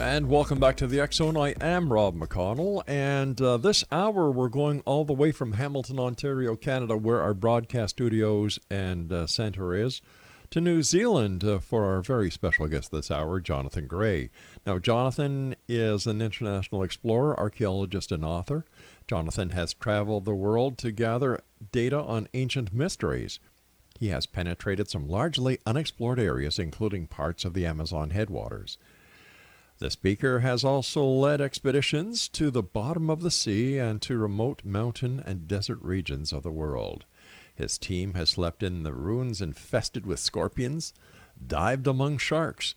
And welcome back to the Zone. I am Rob McConnell, and uh, this hour we're going all the way from Hamilton, Ontario, Canada, where our broadcast studios and uh, center is, to New Zealand uh, for our very special guest this hour, Jonathan Gray. Now, Jonathan is an international explorer, archaeologist, and author. Jonathan has traveled the world to gather data on ancient mysteries. He has penetrated some largely unexplored areas, including parts of the Amazon headwaters. The speaker has also led expeditions to the bottom of the sea and to remote mountain and desert regions of the world. His team has slept in the ruins infested with scorpions, dived among sharks,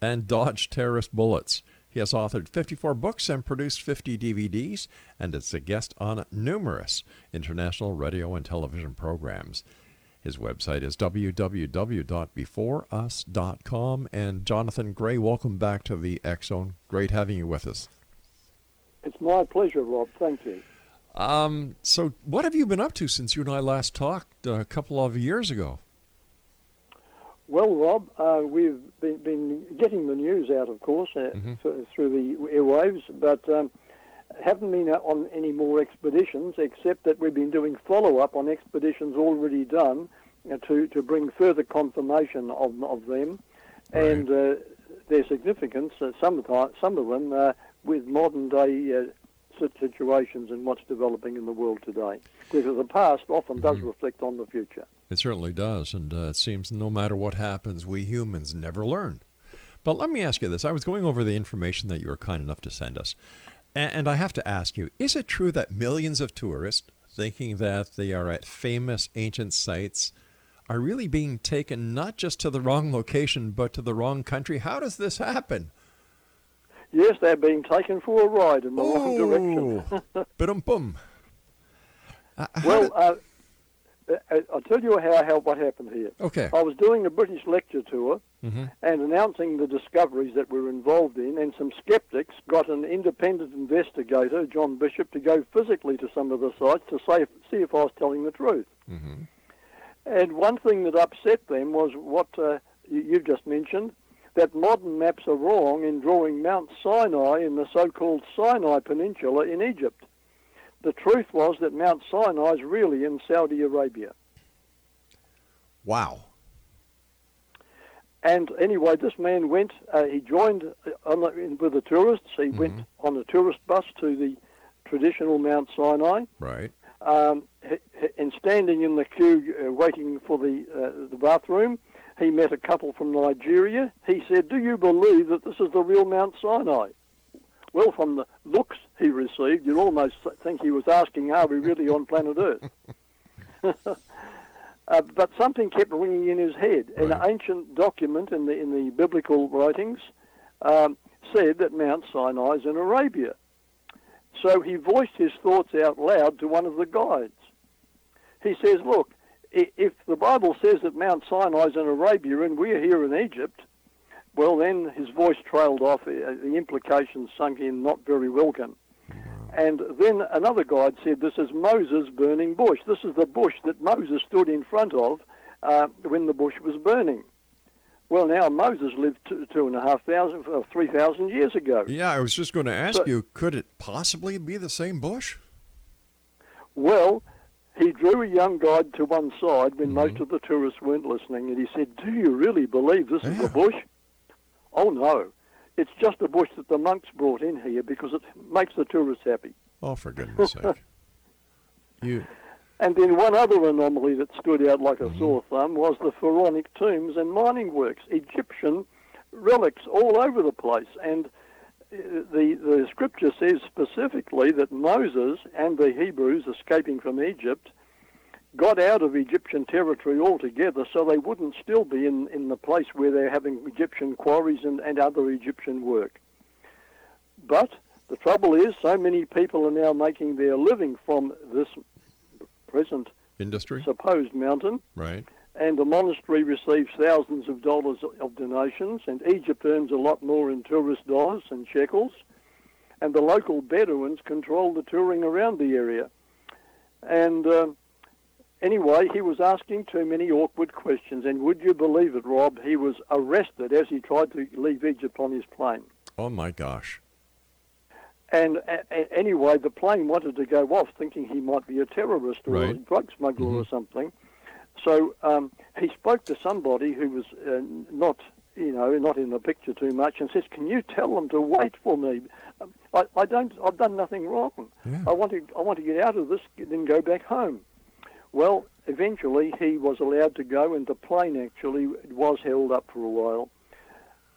and dodged terrorist bullets. He has authored 54 books and produced 50 DVDs, and is a guest on numerous international radio and television programs. His website is www.beforeus.com. And Jonathan Gray, welcome back to the Zone. Great having you with us. It's my pleasure, Rob. Thank you. Um, so, what have you been up to since you and I last talked a couple of years ago? Well, Rob, uh, we've been, been, getting the news out, of course, uh, mm-hmm. through the airwaves, but um, haven't been on any more expeditions, except that we've been doing follow up on expeditions already done uh, to, to bring further confirmation of, of them right. and uh, their significance, uh, some, of some of them uh, with modern day uh, situations and what's developing in the world today. Because the past often does mm-hmm. reflect on the future. It certainly does, and uh, it seems no matter what happens, we humans never learn. But let me ask you this. I was going over the information that you were kind enough to send us. And I have to ask you is it true that millions of tourists, thinking that they are at famous ancient sites, are really being taken not just to the wrong location, but to the wrong country? How does this happen? Yes, they're being taken for a ride in the wrong direction. Boom, boom. Uh, well, uh, I'll tell you how, how what happened here. Okay. I was doing a British lecture tour mm-hmm. and announcing the discoveries that we were involved in, and some skeptics got an independent investigator, John Bishop, to go physically to some of the sites to say, see if I was telling the truth. Mm-hmm. And one thing that upset them was what uh, you've just mentioned, that modern maps are wrong in drawing Mount Sinai in the so-called Sinai Peninsula in Egypt. The truth was that Mount Sinai is really in Saudi Arabia. Wow. And anyway, this man went, uh, he joined uh, the, with the tourists. He mm-hmm. went on a tourist bus to the traditional Mount Sinai. Right. Um, and standing in the queue uh, waiting for the, uh, the bathroom, he met a couple from Nigeria. He said, Do you believe that this is the real Mount Sinai? Well, from the looks he received, you'd almost think he was asking, Are we really on planet Earth? uh, but something kept ringing in his head. Right. An ancient document in the, in the biblical writings um, said that Mount Sinai is in Arabia. So he voiced his thoughts out loud to one of the guides. He says, Look, if the Bible says that Mount Sinai is in Arabia and we're here in Egypt, well, then his voice trailed off. Uh, the implications sunk in, not very welcome. And then another guide said, This is Moses' burning bush. This is the bush that Moses stood in front of uh, when the bush was burning. Well, now Moses lived two, two and a half thousand, uh, three thousand years ago. Yeah, I was just going to ask so, you, could it possibly be the same bush? Well, he drew a young guide to one side when Mhm. most of the tourists weren't listening, and he said, "Do you really believe this is Yeah. a bush?" Oh no, it's just a bush that the monks brought in here because it makes the tourists happy. Oh, for goodness sake. You, And then one other anomaly that stood out like a Mhm. sore thumb was the pharaonic tombs and mining works, Egyptian relics all over the place. And uh, the, the scripture says specifically that Moses and the Hebrews escaping from Egypt got out of Egyptian territory altogether so they wouldn't still be in, in the place where they're having Egyptian quarries and, and other Egyptian work. But the trouble is, so many people are now making their living from this present industry? supposed mountain, Right. and the monastery receives thousands of dollars of donations, and Egypt earns a lot more in tourist dollars and shekels, and the local Bedouins control the touring around the area. And um anyway, he was asking too many awkward questions, and would you believe it, Rob? He was arrested as he tried to leave Egypt on his plane. Oh, my gosh. And a- anyway, the plane wanted to go off thinking he might be a terrorist or a drug smuggler or Mhm. something. So um, he spoke to somebody who was uh, not, you know, not in the picture too much, and says, "Can you tell them to wait for me? Um, I, I don't. I've done nothing wrong. Yeah. I want to. I want to get out of this, then go back home." Well, eventually he was allowed to go, and the plane actually was held up for a while.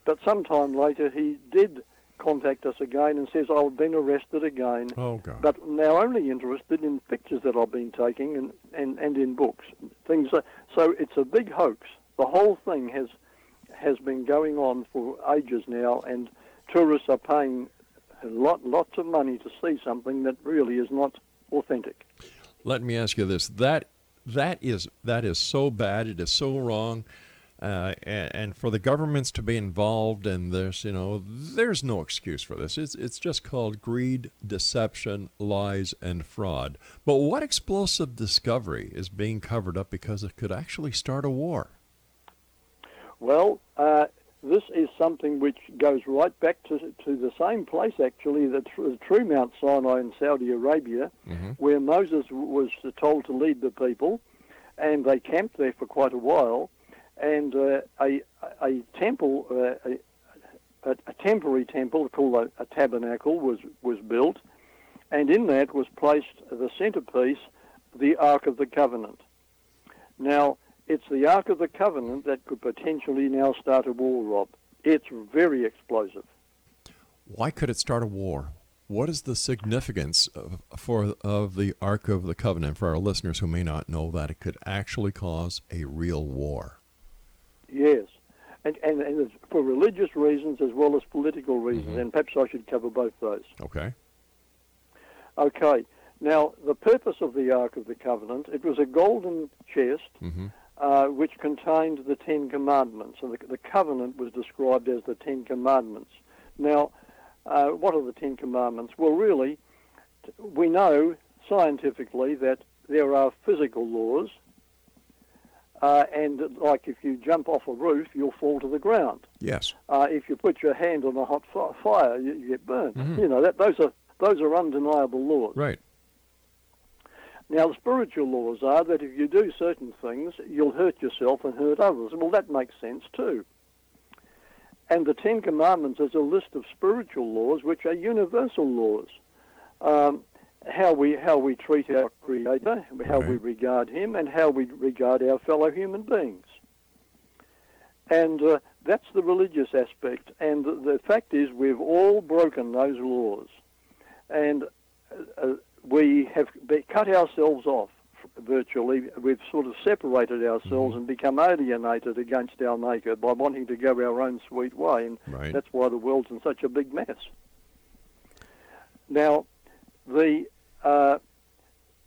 But sometime later, he did contact us again and says, I've been arrested again, Oh, God. but now only interested in pictures that I've been taking and, and, and in books. Things so it's a big hoax. The whole thing has has been going on for ages now, and tourists are paying lot, lots of money to see something that really is not authentic. Let me ask you this: that that is that is so bad. It is so wrong. Uh, and, and for the governments to be involved in this, you know, there's no excuse for this. It's it's just called greed, deception, lies, and fraud. But what explosive discovery is being covered up because it could actually start a war? Well, uh, this is something which goes right back to, to the same place, actually, the, tr- the true Mount Sinai in Saudi Arabia, Mhm. where Moses was told to lead the people, and they camped there for quite a while, and uh, a, a temple, uh, a, a, a temporary temple called a, a tabernacle was, was built, and in that was placed the centerpiece, the Ark of the Covenant. Now, it's the Ark of the Covenant that could potentially now start a war, Rob. It's very explosive. Why could it start a war? What is the significance of, for of the Ark of the Covenant for our listeners who may not know that it could actually cause a real war? Yes. And, and, and it's for religious reasons as well as political reasons, Mhm. and perhaps I should cover both those. Okay. Okay. Now, the purpose of the Ark of the Covenant, it was a golden chest Mm-hmm. Uh, which contained the Ten Commandments, and the, the covenant was described as the Ten Commandments. Now, uh, what are the Ten Commandments? Well, really, we know scientifically that there are physical laws, uh, and like if you jump off a roof, you'll fall to the ground. Yes. Uh, if you put your hand on a hot fi- fire, you, you get burnt. Mhm. You know that those are those are undeniable laws. Right. Now, the spiritual laws are that if you do certain things, you'll hurt yourself and hurt others. Well, that makes sense too. And the Ten Commandments is a list of spiritual laws which are universal laws. Um, how we how we treat our Creator, how we regard Him, and how we regard our fellow human beings. And uh, that's the religious aspect. And the, the fact is, we've all broken those laws, and uh, uh, we have cut ourselves off virtually. We've sort of separated ourselves and become alienated against our Maker by wanting to go our own sweet way, and Right. that's why the world's in such a big mess. Now, the uh,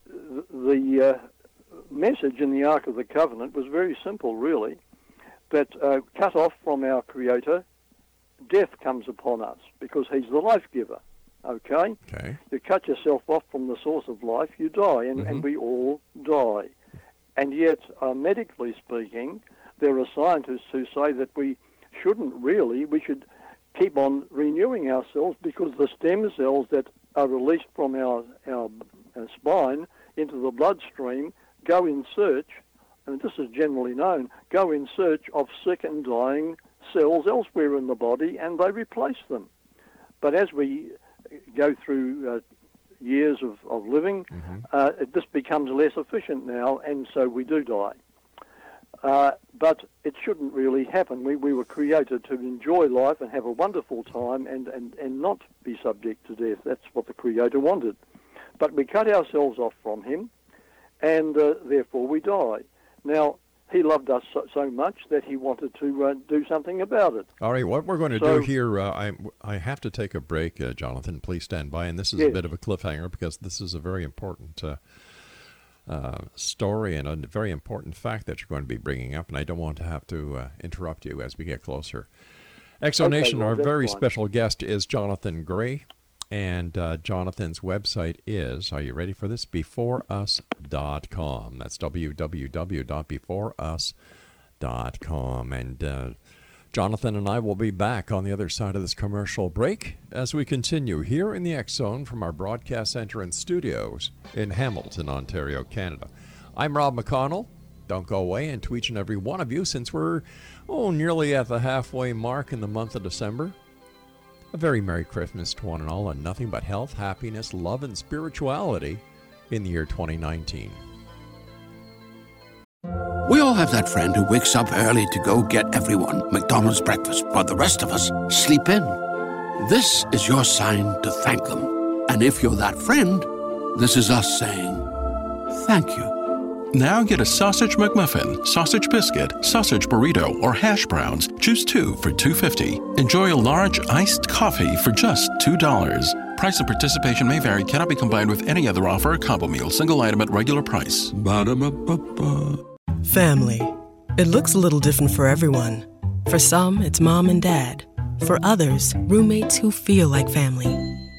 the uh, message in the Ark of the Covenant was very simple, really. That uh, cut off from our Creator, death comes upon us because He's the life giver. Okay, Okay. you cut yourself off from the source of life, you die, and, Mhm. and we all die. And yet, uh, medically speaking, there are scientists who say that we shouldn't really, we should keep on renewing ourselves because the stem cells that are released from our, our, our spine into the bloodstream, go in search, and this is generally known, go in search of sick and dying cells elsewhere in the body and they replace them. But as we go through uh, years of, of living, mm-hmm. uh, it, this becomes less efficient now, and so we do die. Uh, but it shouldn't really happen. We, we were created to enjoy life and have a wonderful time and, and, and not be subject to death. That's what the Creator wanted. But we cut ourselves off from Him, and uh, therefore we die. Now, he loved us so, so, much that he wanted to uh, do something about it. All right, what we're going to so, do here, uh, I I have to take a break, uh, Jonathan. Please stand by, and this is yes. a bit of a cliffhanger because this is a very important uh, uh, story and a very important fact that you're going to be bringing up, and I don't want to have to uh, interrupt you as we get closer. X Zone Nation, okay, well, our very fine. special guest is Jonathan Gray. And uh, Jonathan's website is, are you ready for this? Beforeus.com. That's www.beforeus.com. And uh, Jonathan and I will be back on the other side of this commercial break as we continue here in the X Zone from our broadcast center and studios in Hamilton, Ontario, Canada. I'm Rob McConnell. Don't go away, and to each and every one of you, since we're oh nearly at the halfway mark in the month of December, a very Merry Christmas to one and all, and nothing but health, happiness, love, and spirituality in the year 2019. We all have that friend who wakes up early to go get everyone McDonald's breakfast, while the rest of us sleep in. This is your sign to thank them. And if you're that friend, this is us saying thank you. Now get a sausage McMuffin, sausage biscuit, sausage burrito, or hash browns. Choose two for $2.50. Enjoy a large iced coffee for just $2. Price and participation may vary, cannot be combined with any other offer or combo meal, single item at regular price. Ba-da-ba-ba-ba. Family. It looks a little different for everyone. For some, it's mom and dad. For others, roommates who feel like family.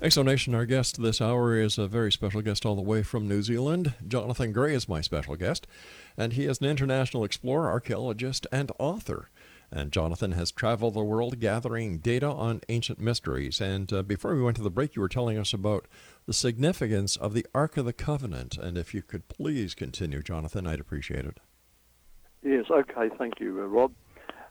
X Zone Nation, our guest this hour is a very special guest all the way from New Zealand. Jonathan Gray is my special guest, and he is an international explorer, archaeologist, and author. And Jonathan has traveled the world gathering data on ancient mysteries. And uh, before we went to the break, you were telling us about the significance of the Ark of the Covenant. And if you could please continue, Jonathan, I'd appreciate it. Yes, okay, thank you, uh, Rob.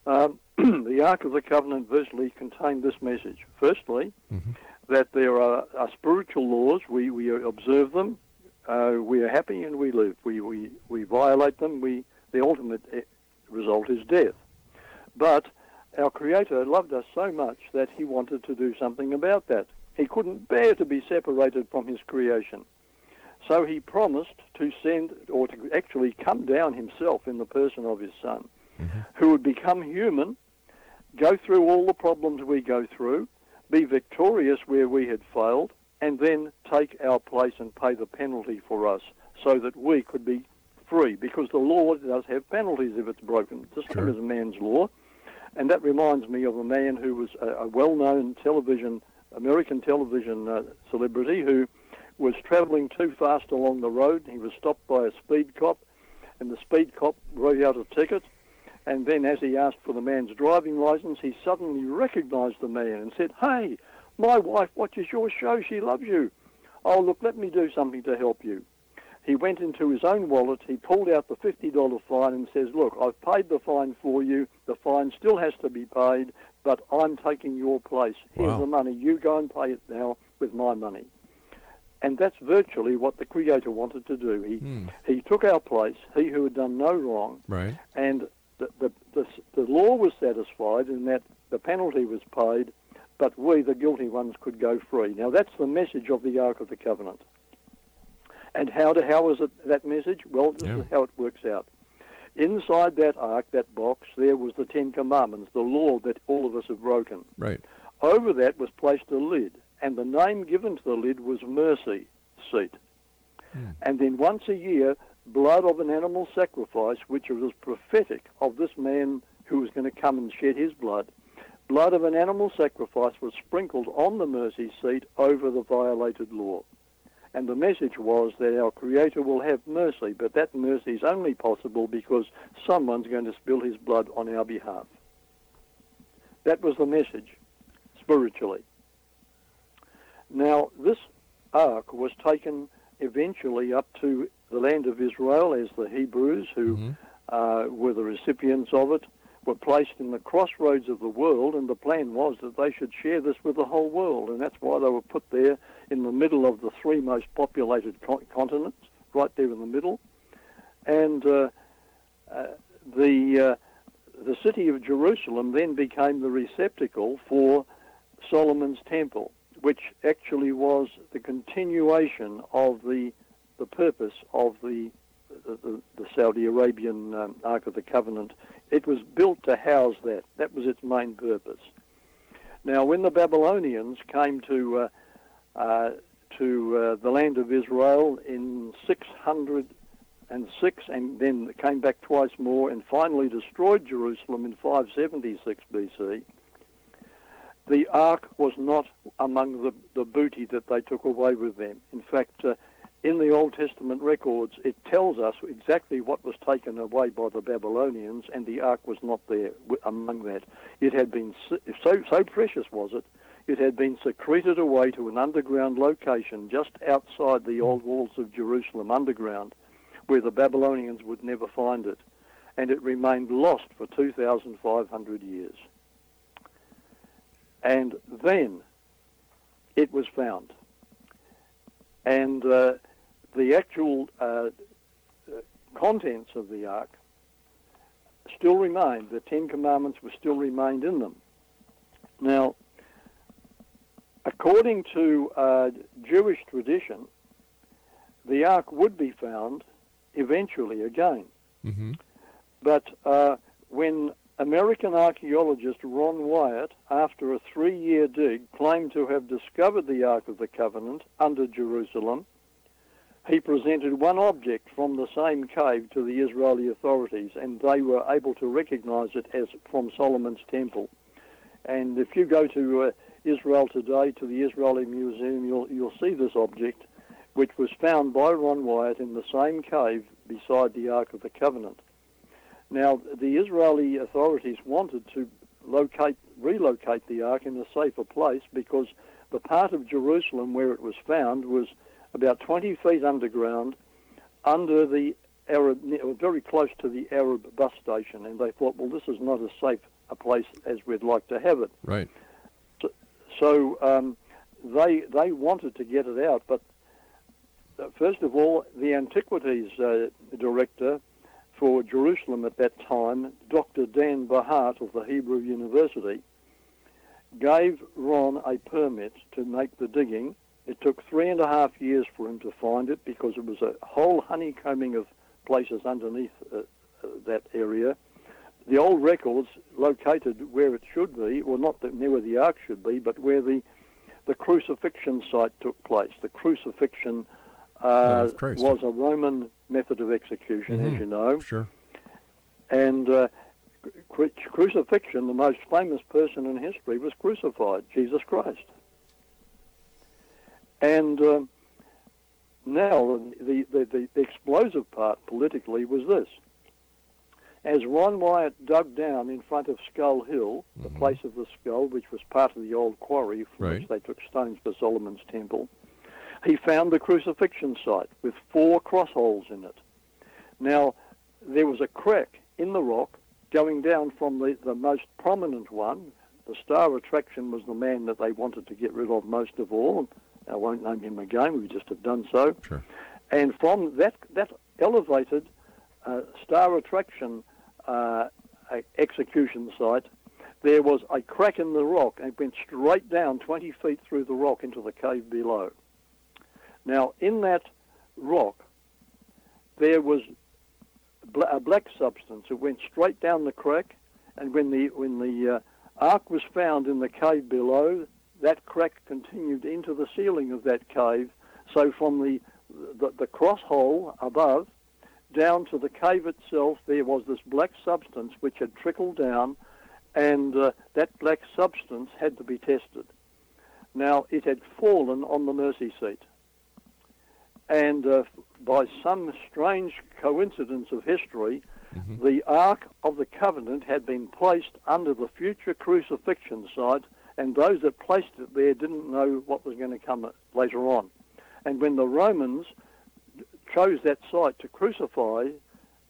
Um, the Ark of the Covenant visually contained this message. Firstly, mm-hmm that there are, are spiritual laws. We, we observe them. Uh, we are happy and we live. We, we, we violate them. We, the ultimate eh, result is death. But our Creator loved us so much that He wanted to do something about that. He couldn't bear to be separated from His creation. So He promised to send, or to actually come down Himself in the person of His Son, mm-hmm. who would become human, go through all the problems we go through, be victorious where we had failed, and then take our place and pay the penalty for us so that we could be free because the law does have penalties if it's broken. Same as a man's law. And that reminds me of a man who was a, a well known television, American television uh, celebrity who was travelling too fast along the road. He was stopped by a speed cop, and the speed cop wrote out a ticket and then, as he asked for the man's driving license, he suddenly recognized the man and said, Hey, my wife watches your show. She loves you. Oh, look, let me do something to help you. He went into his own wallet. He pulled out the $50 fine and says, Look, I've paid the fine for you. The fine still has to be paid, but I'm taking your place. Here's wow. the money. You go and pay it now with my money. And that's virtually what the Creator wanted to do. He, hmm. he took our place, he who had done no wrong, right. and the, the, the, the law was satisfied in that the penalty was paid, but we, the guilty ones, could go free. Now, that's the message of the Ark of the Covenant. And how, to, how is it that message? Well, this yeah. is how it works out. Inside that ark, that box, there was the Ten Commandments, the law that all of us have broken. Right. Over that was placed a lid, and the name given to the lid was mercy seat. Hmm. And then once a year, blood of an animal sacrifice, which was prophetic of this man who was going to come and shed his blood. Blood of an animal sacrifice was sprinkled on the mercy seat over the violated law. And the message was that our Creator will have mercy, but that mercy is only possible because someone's going to spill his blood on our behalf. That was the message, spiritually. Now, this ark was taken eventually up to the land of Israel as the Hebrews, who mm-hmm. uh, were the recipients of it, were placed in the crossroads of the world, and the plan was that they should share this with the whole world, and that's why they were put there in the middle of the three most populated co- continents, right there in the middle, and uh, uh, the uh, the city of Jerusalem then became the receptacle for Solomon's temple, which actually was the continuation of the the purpose of the the, the Saudi Arabian um, Ark of the Covenant. It was built to house that. That was its main purpose. Now, when the Babylonians came to uh, uh, to uh, the land of Israel in 606 and then came back twice more and finally destroyed Jerusalem in 576 BC, the ark was not among the, the booty that they took away with them. In fact, uh, in the Old Testament records, it tells us exactly what was taken away by the Babylonians, and the ark was not there among that. It had been so so precious was it, it had been secreted away to an underground location just outside the old walls of Jerusalem, underground, where the Babylonians would never find it, and it remained lost for 2,500 years. And then it was found. And uh, the actual uh, contents of the ark still remained. The Ten Commandments were still remained in them. Now, according to uh, Jewish tradition, the ark would be found eventually again. Mm-hmm. But uh, when American archaeologist Ron Wyatt, after a three year dig, claimed to have discovered the Ark of the Covenant under Jerusalem, he presented one object from the same cave to the Israeli authorities, and they were able to recognize it as from Solomon's temple. And if you go to uh, Israel today, to the Israeli Museum, you'll, you'll see this object, which was found by Ron Wyatt in the same cave beside the Ark of the Covenant. Now, the Israeli authorities wanted to locate, relocate the Ark in a safer place because the part of Jerusalem where it was found was about 20 feet underground, under the Arab, very close to the Arab bus station, and they thought, well, this is not as safe a place as we'd like to have it. Right. So, so um, they they wanted to get it out, but uh, first of all, the antiquities uh, director for Jerusalem at that time, Dr. Dan Bahat of the Hebrew University, gave Ron a permit to make the digging it took three and a half years for him to find it because it was a whole honeycombing of places underneath uh, uh, that area. The old records located where it should be, well, not near where the ark should be, but where the the crucifixion site took place. The crucifixion uh, was a Roman method of execution, mm-hmm. as you know. Sure. And uh, cru- crucifixion, the most famous person in history, was crucified, Jesus Christ. And um, now the, the, the explosive part politically was this. As Ron Wyatt dug down in front of Skull Hill, the mm-hmm. place of the skull, which was part of the old quarry from right. which they took stones for Solomon's temple, he found the crucifixion site with four cross holes in it. Now, there was a crack in the rock going down from the, the most prominent one. The star attraction was the man that they wanted to get rid of most of all, I won't name him again. We just have done so. Sure. And from that that elevated uh, star attraction uh, execution site, there was a crack in the rock and it went straight down 20 feet through the rock into the cave below. Now, in that rock, there was a black substance. It went straight down the crack, and when the when the uh, ark was found in the cave below, that crack continued into the ceiling of that cave. So from the the, the cross hole above down to the cave itself, there was this black substance which had trickled down, and uh, that black substance had to be tested. Now, it had fallen on the mercy seat. And uh, by some strange coincidence of history, mm-hmm. the Ark of the Covenant had been placed under the future crucifixion site, and those that placed it there didn't know what was going to come later on. And when the Romans chose that site to crucify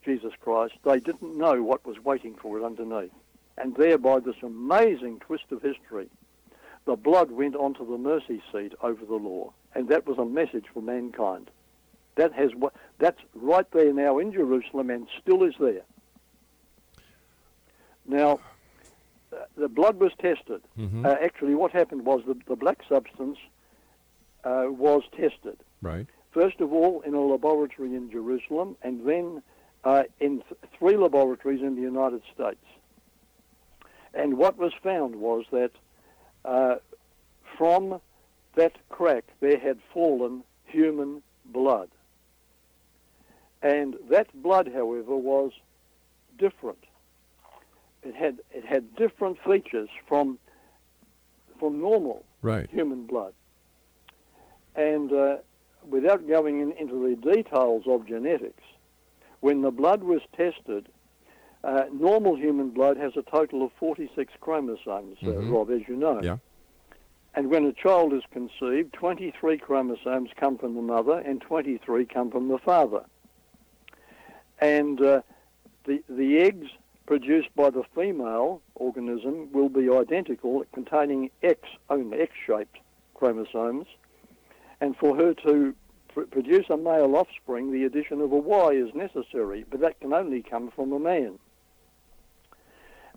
Jesus Christ, they didn't know what was waiting for it underneath. And thereby, this amazing twist of history, the blood went onto the mercy seat over the law. And that was a message for mankind. That has that's right there now in Jerusalem and still is there. Now, uh, the blood was tested. Mm-hmm. Uh, actually, what happened was the, the black substance uh, was tested. Right. First of all, in a laboratory in Jerusalem, and then uh, in th- three laboratories in the United States. And what was found was that uh, from that crack there had fallen human blood. And that blood, however, was different. It had it had different features from from normal right. human blood. And uh, without going in, into the details of genetics, when the blood was tested, uh, normal human blood has a total of 46 chromosomes, uh, mm-hmm. uh, Rob, as you know. Yeah. And when a child is conceived, 23 chromosomes come from the mother and 23 come from the father. And uh, the, the eggs produced by the female organism will be identical, containing X only, X-shaped chromosomes, and for her to pr- produce a male offspring, the addition of a Y is necessary, but that can only come from a man.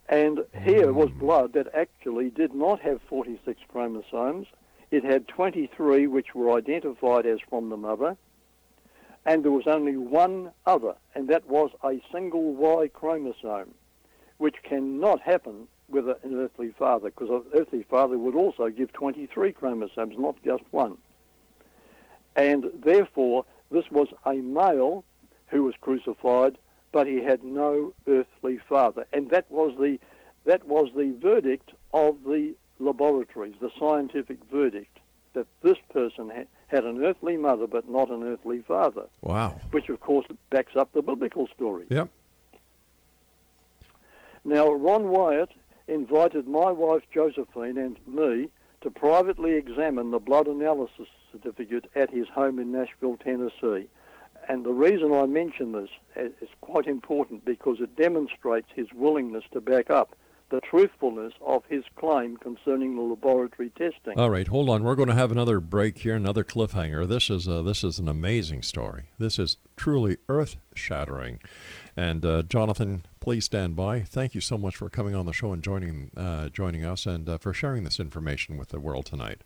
And here was hmm. blood that actually did not have 46 chromosomes. It had 23, which were identified as from the mother, and there was only one other, and that was a single Y chromosome, which cannot happen with an earthly father, because an earthly father would also give 23 chromosomes, not just one. And therefore, this was a male who was crucified, but he had no earthly father. And that was the, that was the verdict of the laboratories, the scientific verdict, that this person had, had an earthly mother but not an earthly father. Wow. Which, of course, backs up the biblical story. Yep. Now, Ron Wyatt invited my wife Josephine and me to privately examine the blood analysis certificate at his home in Nashville, Tennessee. And the reason I mention this is quite important because it demonstrates his willingness to back up the truthfulness of his claim concerning the laboratory testing. All right, hold on. We're going to have another break here, another cliffhanger. This is a, this is an amazing story. This is truly earth-shattering. And uh, Jonathan, please stand by. Thank you so much for coming on the show and joining uh, joining us, and uh, for sharing this information with the world tonight.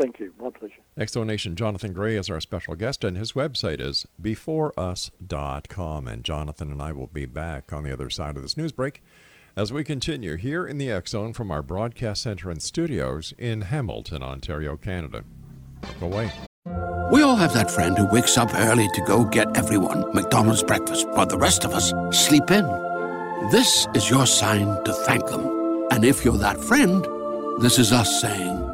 Thank you. My pleasure. X Zone Nation Jonathan Gray is our special guest, and his website is beforeus.com. And Jonathan and I will be back on the other side of this news break as we continue here in the X Zone from our broadcast center and studios in Hamilton, Ontario, Canada. Go away. We all have that friend who wakes up early to go get everyone McDonald's breakfast, while the rest of us sleep in. This is your sign to thank them. And if you're that friend, this is us saying,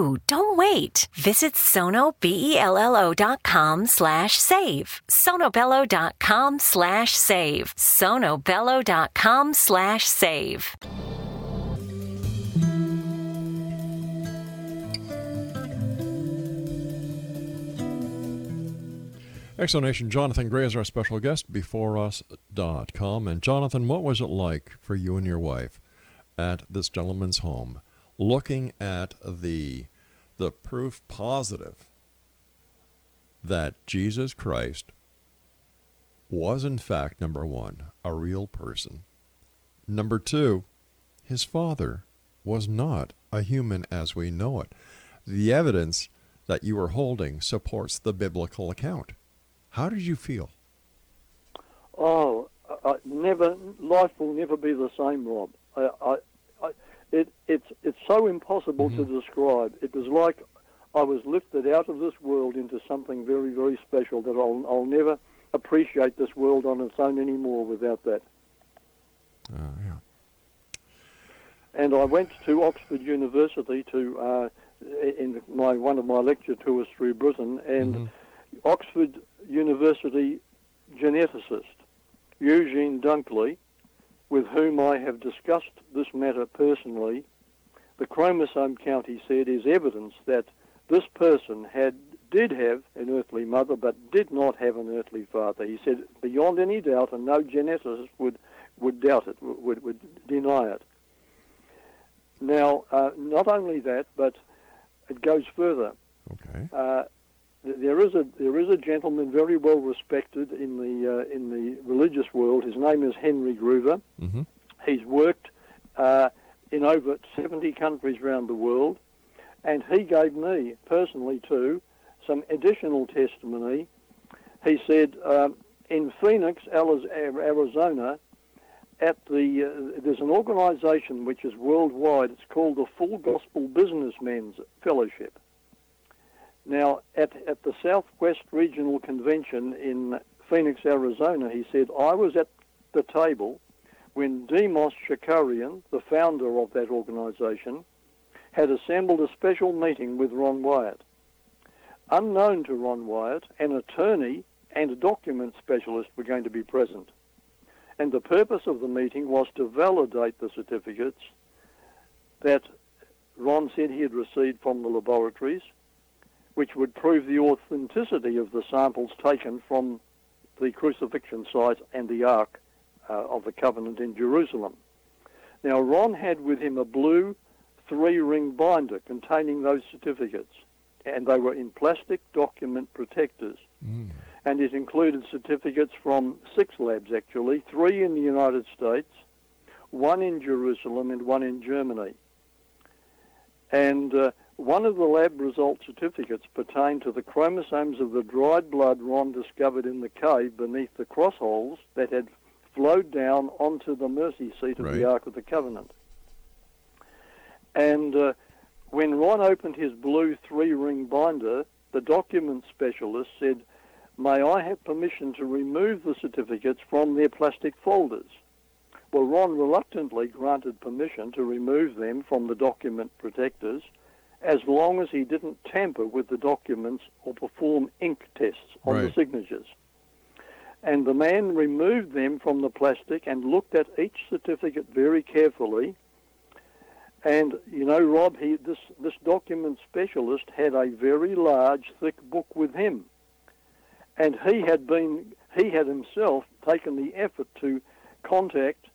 Don't wait. Visit sonobello.com slash save. sonobello.com slash save. sonobello.com slash save. X Zone Nation Jonathan Gray is our special guest, before beforeus.com. And Jonathan, what was it like for you and your wife at this gentleman's home, looking at the the proof positive that Jesus Christ was in fact number one, a real person. Number two, his father was not a human as we know it. The evidence that you are holding supports the biblical account. How did you feel? Oh, I, never. Life will never be the same, Rob. I it, it's it's so impossible mm-hmm. to describe. It was like I was lifted out of this world into something very, very special that I'll, I'll never appreciate this world on its own anymore without that. Uh, yeah. And I went to Oxford University to uh, in my one of my lecture tours through Britain, and mm-hmm. Oxford University geneticist Eugene Dunkley, with whom I have discussed this matter personally, the chromosome count, he said, is evidence that this person had did have an earthly mother but did not have an earthly father. He said, beyond any doubt, and no geneticist would, would doubt it, would, would deny it. Now, uh, not only that, but it goes further. Okay. Uh, there is a there is a gentleman very well respected in the uh, in the religious world. His name is Henry Gruver. Mm-hmm. He's worked uh, in over 70 countries around the world, and he gave me personally too some additional testimony. He said um, in Phoenix, Arizona, at the uh, there's an organisation which is worldwide. It's called the Full Gospel Businessmen's Fellowship now, at, at the Southwest Regional Convention in Phoenix, Arizona, he said, I was at the table when Demos Shakarian, the founder of that organization, had assembled a special meeting with Ron Wyatt. Unknown to Ron Wyatt, an attorney and a document specialist were going to be present. And the purpose of the meeting was to validate the certificates that Ron said he had received from the laboratories which would prove the authenticity of the samples taken from the crucifixion site and the Ark uh, of the Covenant in Jerusalem. Now, Ron had with him a blue three ring binder containing those certificates, and they were in plastic document protectors. Mm. And it included certificates from six labs, actually three in the United States, one in Jerusalem, and one in Germany. And uh, one of the lab result certificates pertained to the chromosomes of the dried blood Ron discovered in the cave beneath the cross holes that had flowed down onto the mercy seat of right. the Ark of the Covenant. And uh, when Ron opened his blue three ring binder, the document specialist said, May I have permission to remove the certificates from their plastic folders? Well, Ron reluctantly granted permission to remove them from the document protectors as long as he didn't tamper with the documents or perform ink tests on right. the signatures. And the man removed them from the plastic and looked at each certificate very carefully. And you know, Rob, he, this this document specialist had a very large, thick book with him, and he had been he had himself taken the effort to contact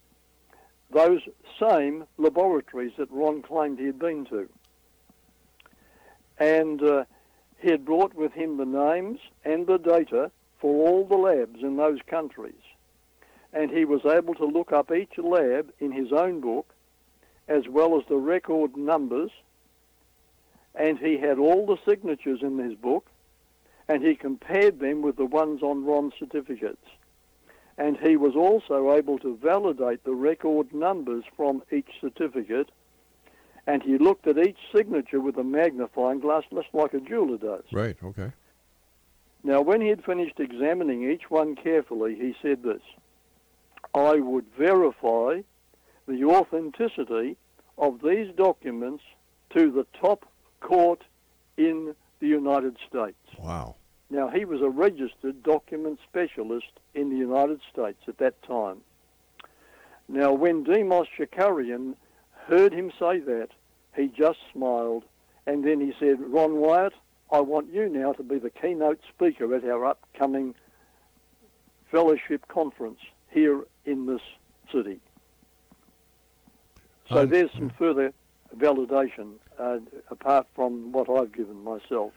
those same laboratories that Ron claimed he had been to and uh, he had brought with him the names and the data for all the labs in those countries. And he was able to look up each lab in his own book, as well as the record numbers, and he had all the signatures in his book, and he compared them with the ones on Ron's certificates. and he was also able to validate the record numbers from each certificate. And he looked at each signature with a magnifying glass, just like a jeweler does. Right, okay. Now, when he had finished examining each one carefully, he said this I would verify the authenticity of these documents to the top court in the United States. Wow. Now, he was a registered document specialist in the United States at that time. Now, when Demos Shakarian heard him say that, he just smiled and then he said, Ron Wyatt, I want you now to be the keynote speaker at our upcoming fellowship conference here in this city. So Um, there's some further validation uh, apart from what I've given myself.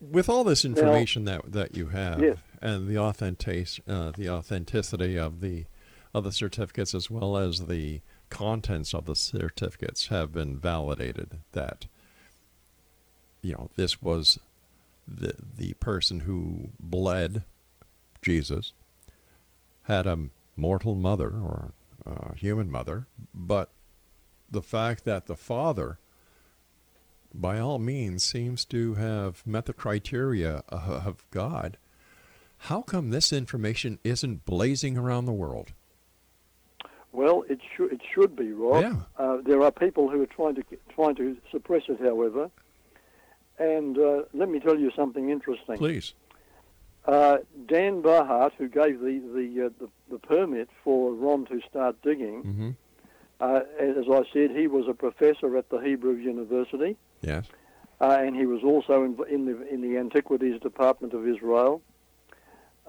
With all this information that that you have Yes. and the authentic uh, the authenticity of the of the certificates as well as the contents of the certificates have been validated that you know this was the the person who bled Jesus had a mortal mother or a human mother but the fact that the father by all means seems to have met the criteria of God. How come this information isn't blazing around the world? Well, it should it should be, Rob. Yeah. Uh, there are people who are trying to trying to suppress it, however. And uh, let me tell you something interesting. Please. Uh, Dan Bahat, who gave the the, uh, the the permit for Ron to start digging, hmm uh, as I said, he was a professor at the Hebrew University, Yes. uh, and he was also in, in the in the Antiquities Department of Israel.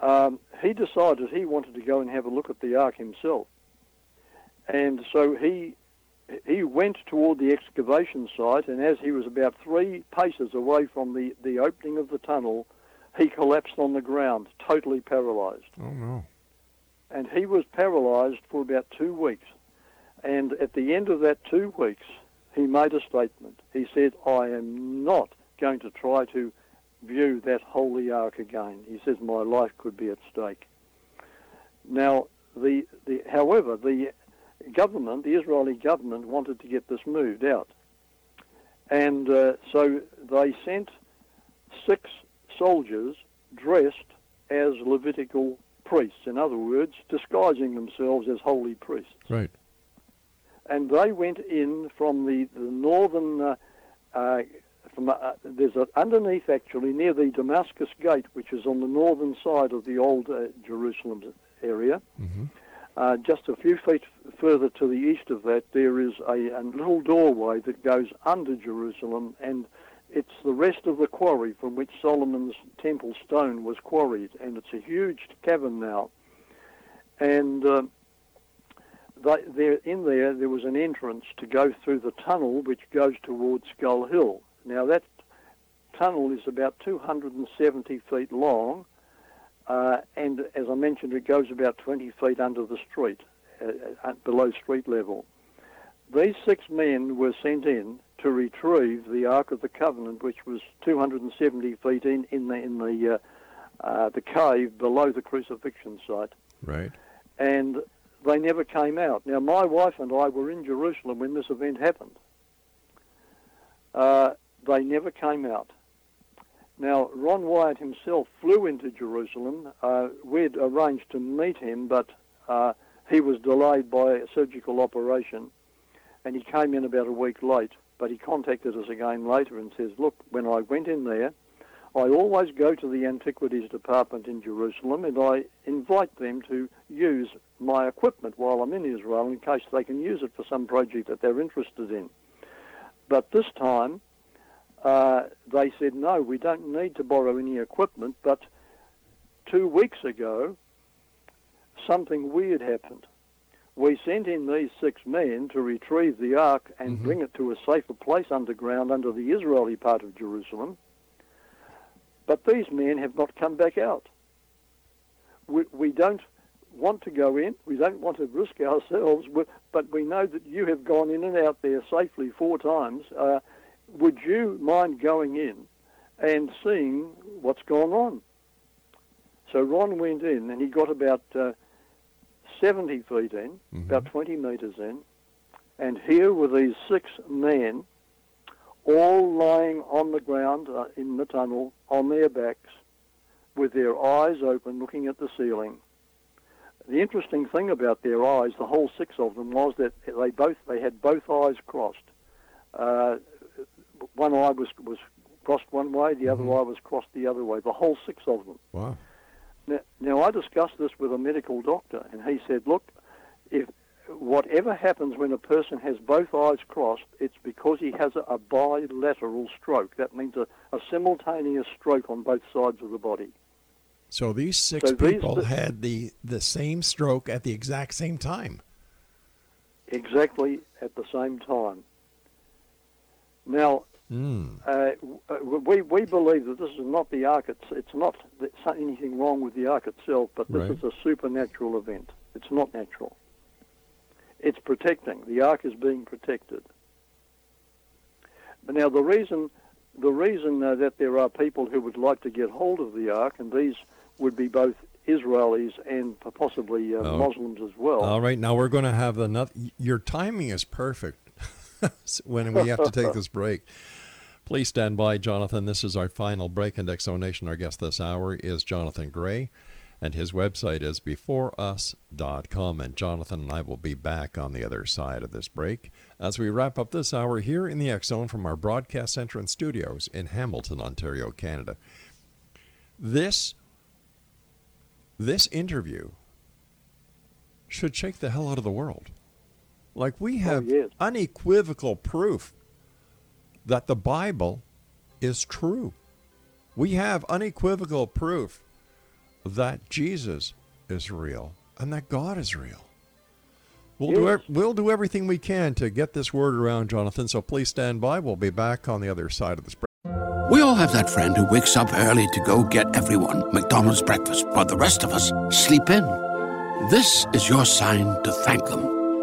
Um, he decided he wanted to go and have a look at the Ark himself, and so he he went toward the excavation site, and as he was about three paces away from the, the opening of the tunnel, he collapsed on the ground, totally paralyzed. Oh no. And he was paralyzed for about two weeks. And at the end of that two weeks, he made a statement. He said, I am not going to try to view that holy ark again. He says, my life could be at stake. Now, the, the, however, the government, the Israeli government, wanted to get this moved out. And uh, so they sent six soldiers dressed as Levitical priests, in other words, disguising themselves as holy priests. Right. And they went in from the, the northern, uh, uh, from uh, there's a, underneath actually near the Damascus Gate, which is on the northern side of the old uh, Jerusalem area. hmm Uh, just a few feet further to the east of that, there is a, a little doorway that goes under Jerusalem, and it's the rest of the quarry from which Solomon's temple stone was quarried, and it's a huge cavern now. And uh, there, in there, there was an entrance to go through the tunnel which goes towards Skull Hill. Now that tunnel is about 270 feet long, uh, and as I mentioned, it goes about 20 feet under the street, uh, uh, below street level. These six men were sent in to retrieve the Ark of the Covenant, which was 270 feet in, in the in the uh, uh, the cave below the crucifixion site, Right. and they never came out. Now, my wife and I were in Jerusalem when this event happened. Uh, they never came out. Now, Ron Wyatt himself flew into Jerusalem. Uh, we'd arranged to meet him, but uh, he was delayed by a surgical operation, and he came in about a week late. But he contacted us again later and says, Look, when I went in there, I always go to the Antiquities Department in Jerusalem and I invite them to use my equipment while I'm in Israel in case they can use it for some project that they're interested in. But this time, uh, they said, no, we don't need to borrow any equipment. But two weeks ago, something weird happened. We sent in these six men to retrieve the ark and Mhm. bring it to a safer place underground under the Israeli part of Jerusalem. But these men have not come back out. We, we don't want to go in. We don't want to risk ourselves, but- but we know that you have gone in and out there safely four times. Uh, would you mind going in and seeing what's gone on? So Ron went in and he got about uh, 70 feet in, Mhm. about 20 metres in, and here were these six men all lying on the ground uh, in the tunnel on their backs with their eyes open looking at the ceiling. The interesting thing about their eyes, the whole six of them, was that they both they had both eyes crossed. Uh, one eye was was crossed one way, the other mm-hmm. eye was crossed the other way. The whole six of them. Wow. Now, now I discussed this with a medical doctor, and he said, "Look, if whatever happens when a person has both eyes crossed, it's because he has a, bilateral stroke. That means a, a simultaneous stroke on both sides of the body." So these six So these- people had the, the same stroke at the exact same time. exactly at the same time. Now, Mm. uh, we we believe that this is not the ark. It's it's not anything wrong with the ark itself, but this Right. is a supernatural event. It's not natural. It's protecting. The ark is being protected. But now the reason the reason uh, that there are people who would like to get hold of the ark, and these would be both Israelis and possibly uh, Oh. Muslims as well. All right, now we're going to have another. Your timing is perfect when we have to take this break. Please stand by, Jonathan. This is our final break. And X Zone Nation, our guest this hour is Jonathan Gray, and his website is beforeus.com. And Jonathan and I will be back on the other side of this break as we wrap up this hour here in the X Zone from our broadcast center and studios in Hamilton, Ontario, Canada. This this interview should shake the hell out of the world. Like we oh, have yes. unequivocal proof that the Bible is true. We have unequivocal proof that Jesus is real and that God is real. We'll do Yes. ev- we'll do everything we can to get this word around, Jonathan. So please stand by. We'll be back on the other side of this break. We all have that friend who wakes up early to go get everyone McDonald's breakfast, while the rest of us sleep in. This is your sign to thank them.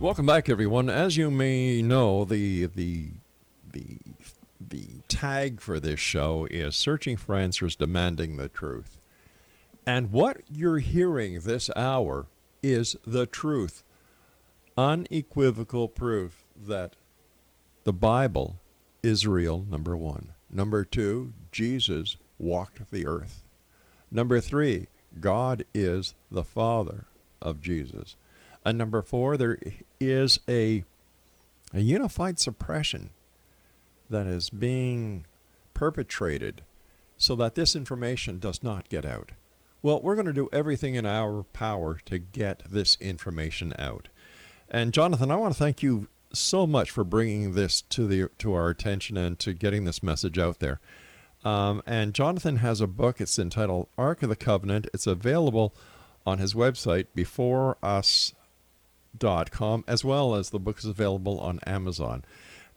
Welcome back, everyone. As you may know, the the the the tag for this show is searching for answers, demanding the truth. And what you're hearing this hour is the truth, unequivocal proof that the Bible is real, number one. Number two, Jesus walked the earth. Number three, God is the Father of Jesus. Number four, there is a, a unified suppression that is being perpetrated so that this information does not get out. Well, we're going to do everything in our power to get this information out. And Jonathan, I want to thank you so much for bringing this to the to our attention and to getting this message out there. Um, and Jonathan has a book. It's entitled Ark of the Covenant. It's available on his website, beforeus.com, as well as the book is available on Amazon.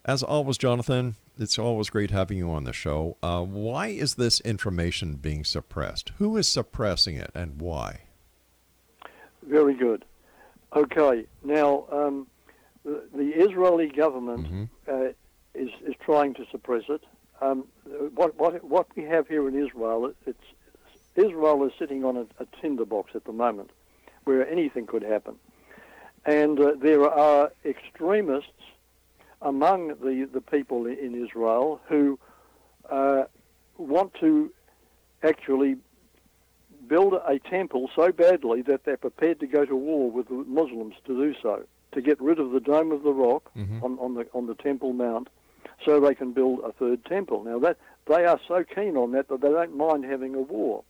As always, Jonathan, it's always great having you on the show. Uh, why is this information being suppressed? Who is suppressing it and why? Very good. Okay, now um, the, the Israeli government Mhm. uh, is is trying to suppress it. Um, what what what we have here in Israel, it's Israel is sitting on a, a tinderbox at the moment, where anything could happen, and uh, there are extremists among the the people in Israel who uh, want to actually build a temple so badly that they're prepared to go to war with the Muslims to do so, to get rid of the Dome of the Rock Mhm. on, on the on the Temple Mount, so they can build a third temple. Now that they are so keen on that that they don't mind having a war,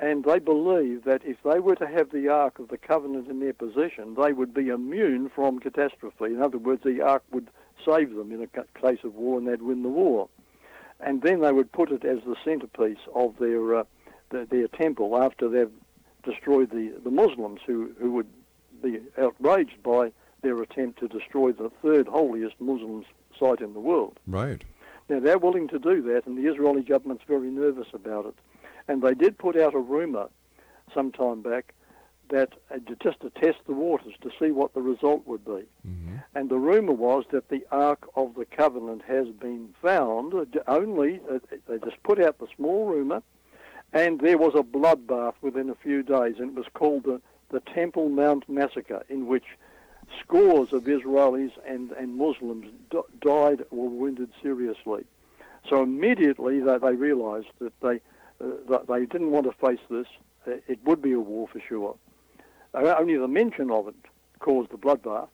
and they believe that if they were to have the Ark of the Covenant in their possession, they would be immune from catastrophe. In other words, the Ark would save them in a case of war, and they'd win the war. And then they would put it as the centerpiece of their uh, the, their temple after they've destroyed the, the Muslims who, who would be outraged by their attempt to destroy the third holiest Muslim site in the world. Right. Now, they're willing to do that, and the Israeli government's very nervous about it. And they did put out a rumour some time back that uh, just to test the waters to see what the result would be. Mm-hmm. And the rumour was that the Ark of the Covenant has been found. uh, Only uh, they just put out the small rumour, and there was a bloodbath within a few days, and it was called the the Temple Mount massacre, in which scores of Israelis and and Muslims d- died or wounded seriously. So immediately they, they realised that they uh, that they didn't want to face this. Uh, It would be a war for sure. Uh, only the mention of it caused the bloodbath.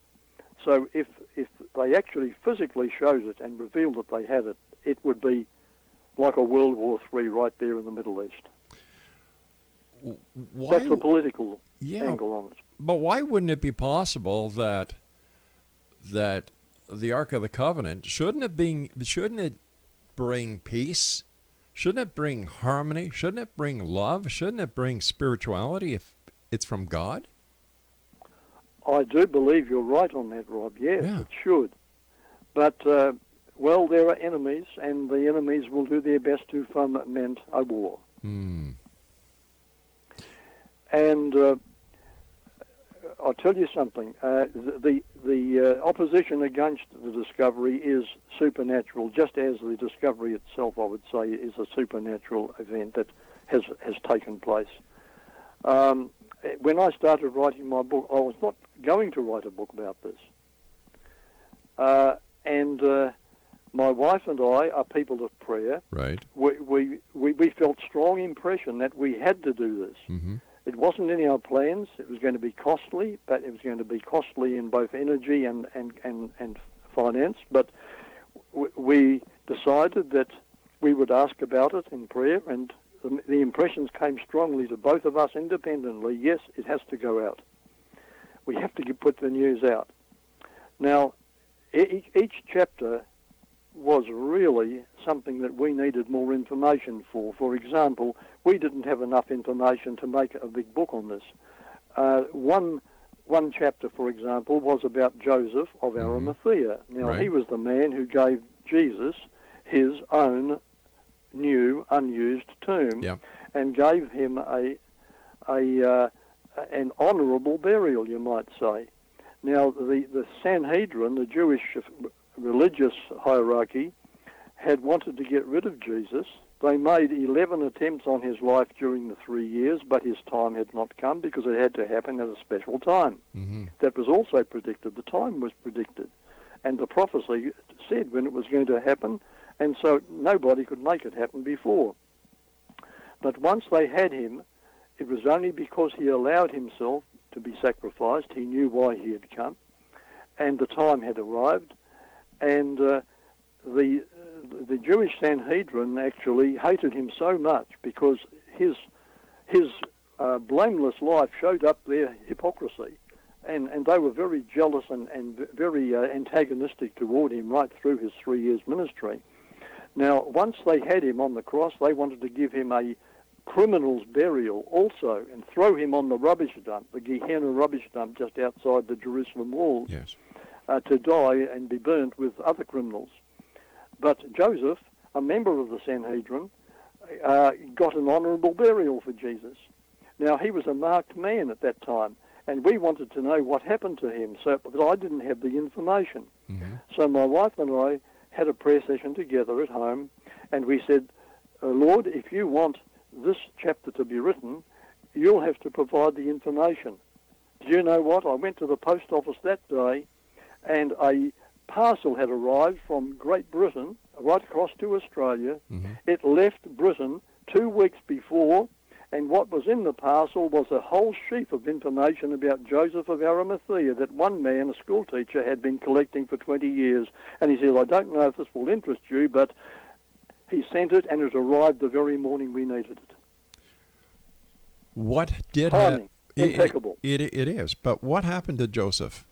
So if if they actually physically showed it and revealed that they had it, it would be like a World War Three right there in the Middle East. Why, That's the political Yeah. angle on it. but why wouldn't it be possible that that the Ark of the Covenant shouldn't it bring shouldn't it bring peace? Shouldn't it bring harmony? Shouldn't it bring love? Shouldn't it bring spirituality if it's from God? I do believe you're right on that, Rob. Yes, Yeah. it should. But, uh, well, there are enemies, and the enemies will do their best to foment a war. Hmm. And uh, I'll tell you something. Uh, the the uh, opposition against the discovery is supernatural, just as the discovery itself, I would say, is a supernatural event that has has taken place. Um, when I started writing my book, I was not going to write a book about this. Uh, and uh, my wife and I are people of prayer. Right. We, we, we, we felt strong impression that we had to do this. Mm-hmm. It wasn't in our plans. It was going to be costly, but it was going to be costly in both energy and, and, and, and finance. But we decided that we would ask about it in prayer, and the, impressions came strongly to both of us independently. Yes, it has to go out. We have to put the news out. Now, each chapter was really something that we needed more information for. For example, we didn't have enough information to make a big book on this. Uh, one one chapter, for example, was about Joseph of Arimathea. Now, Right. he was the man who gave Jesus his own new, unused tomb Yeah. and gave him a a uh, an honourable burial, you might say. Now, the the Sanhedrin, the Jewish religious hierarchy, had wanted to get rid of Jesus. They made 11 attempts on his life during the three years, but his time had not come because it had to happen at a special time. Mm-hmm. That was also predicted. The time was predicted. And the prophecy said when it was going to happen, and so nobody could make it happen before. But once they had him, it was only because he allowed himself to be sacrificed. He knew why he had come, and the time had arrived. And uh, the the Jewish Sanhedrin actually hated him so much because his his uh, blameless life showed up their hypocrisy, and and they were very jealous and and very uh, antagonistic toward him right through his three years ministry. Now, once they had him on the cross, they wanted to give him a criminal's burial also and throw him on the rubbish dump, the Gehenna rubbish dump just outside the Jerusalem walls Yes. uh, to die and be burnt with other criminals. But Joseph, a member of the Sanhedrin, uh, got an honourable burial for Jesus. Now, he was a marked man at that time, and we wanted to know what happened to him, so but I didn't have the information. Mm-hmm. So my wife and I had a prayer session together at home, and we said, uh, Lord, if you want this chapter to be written, you'll have to provide the information. Do you know what? I went to the post office that day, and a parcel had arrived from Great Britain right across to Australia. Mm-hmm. It left Britain two weeks before, and what was in the parcel was a whole sheaf of information about Joseph of Arimathea that one man, a schoolteacher, had been collecting for 20 years. And he said, I don't know if this will interest you, but he sent it, and it arrived the very morning we needed it. What did Timing, it. It, it is. But what happened to Joseph?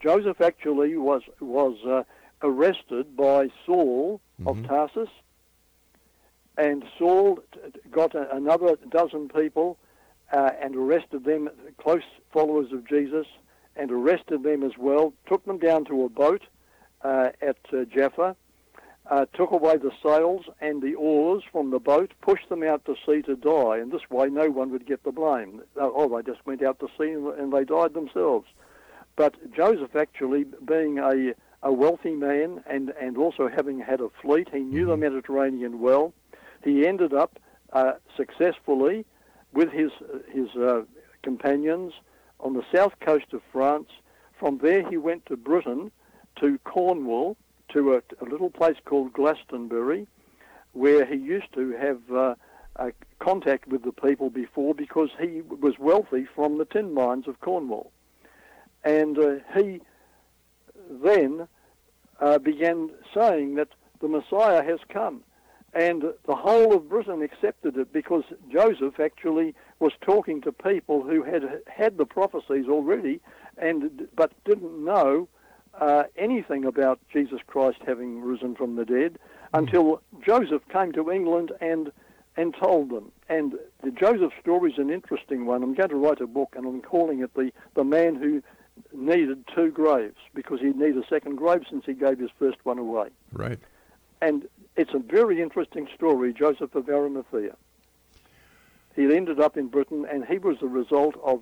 Joseph actually was was uh, arrested by Saul of Mhm. Tarsus, and Saul got a, another dozen people uh, and arrested them, close followers of Jesus, and arrested them as well, took them down to a boat uh, at uh, Jaffa, uh, took away the sails and the oars from the boat, pushed them out to sea to die, and this way no one would get the blame. Oh, they just went out to sea and they died themselves. But Joseph, actually, being a, a wealthy man and, and also having had a fleet, he knew the Mediterranean well. He ended up uh, successfully with his, his uh, companions on the south coast of France. From there, he went to Britain, to Cornwall, to a, a little place called Glastonbury, where he used to have uh, contact with the people before because he was wealthy from the tin mines of Cornwall. And uh, he then uh, began saying that the Messiah has come. And the whole of Britain accepted it because Joseph actually was talking to people who had had the prophecies already, and but didn't know uh, anything about Jesus Christ having risen from the dead until Joseph came to England and and told them. And the Joseph story is an interesting one. I'm going to write a book, and I'm calling it the the man who needed two graves because he'd need a second grave since he gave his first one away. Right. And it's a very interesting story, Joseph of Arimathea. He ended up in Britain, and he was the result of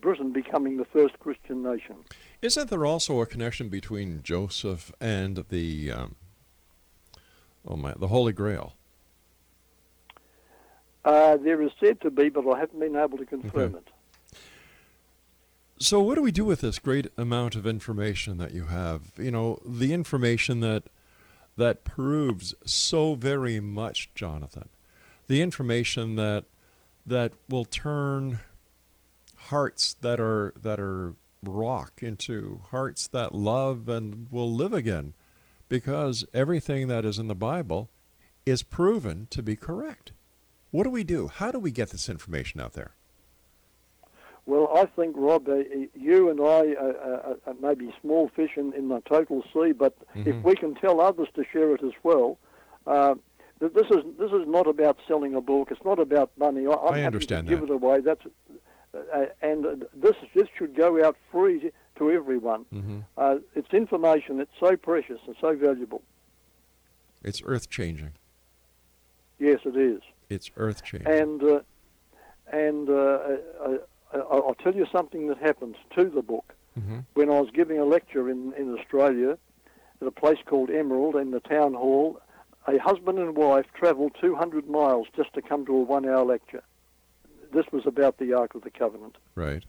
Britain becoming the first Christian nation. Isn't there also a connection between Joseph and the um, oh my the Holy Grail? Uh, there is said to be, but I haven't been able to confirm okay. it. So, what do we do with this great amount of information that you have? You know, the information that that proves so very much, Jonathan. The information that that will turn hearts that are that are rock into hearts that love and will live again because everything that is in the Bible is proven to be correct. What do we do? How do we get this information out there? Well, I think, Rob, uh, you and I uh, uh, may be small fish in, in the total sea, but mm-hmm. if we can tell others to share it as well, uh, this is this is not about selling a book. It's not about money. I, I'm I understand to that. Give it away. That's uh, and this this should go out free to everyone. Mm-hmm. Uh, it's information. It's so precious and so valuable. It's earth changing. Yes, it is. It's earth changing. And uh, and I, will tell you something that happened to the book. Mm-hmm. When I was giving a lecture in, in Australia at a place called Emerald in the town hall, a husband and wife travelled 200 miles just to come to a one-hour lecture this was about the Ark of the Covenant. Right.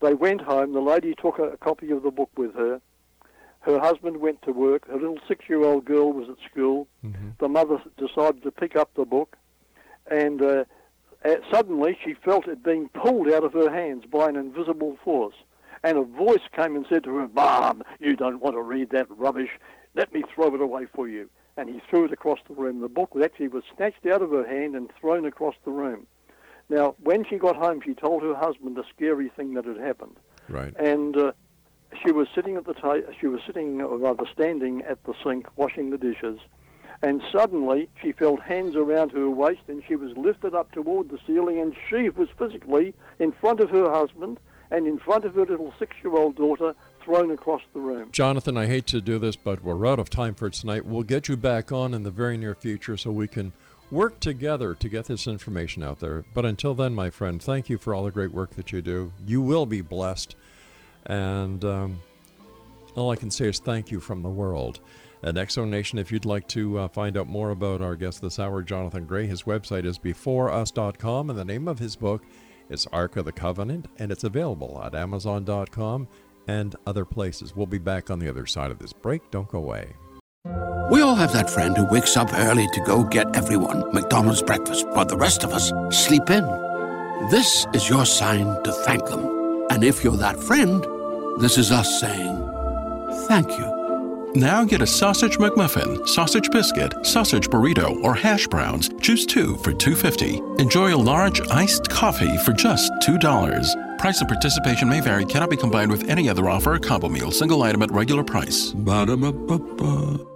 They went home. The lady took a, a copy of the book with her. Her husband went to work. Her little six-year-old girl was at school. Mm-hmm. The mother decided to pick up the book, and uh, suddenly she felt it being pulled out of her hands by an invisible force. And a voice came and said to her, "Mom, you don't want to read that rubbish. Let me throw it away for you." And he threw it across the room. The book actually was snatched out of her hand and thrown across the room. Now, when she got home, she told her husband the scary thing that had happened. Right. And uh, she was sitting at the ta- she was sitting, or rather standing at the sink, washing the dishes, and suddenly she felt hands around her waist, and she was lifted up toward the ceiling, and she was physically in front of her husband and in front of her little six-year-old daughter, thrown across the room. Jonathan, I hate to do this, but we're out of time for tonight. We'll get you back on in the very near future so we can work together to get this information out there. But until then, my friend, thank you for all the great work that you do. You will be blessed. And um, all I can say is thank you from the world. At X Zone Nation, if you'd like to uh, find out more about our guest this hour, Jonathan Gray, his website is beforeus.com, and the name of his book is Ark of the Covenant, and it's available at amazon.com and other places. We'll be back on the other side of this break. Don't go away. We all have that friend who wakes up early to go get everyone McDonald's breakfast, while the rest of us sleep in. This is your sign to thank them. And if you're that friend, this is us saying thank you. Now get a sausage McMuffin, sausage biscuit, sausage burrito, or hash browns. Choose two for two fifty. Enjoy a large iced coffee for just two dollars. Price and participation may vary. Cannot be combined with any other offer or combo meal. Single item at regular price. Ba-da-ba-ba-ba.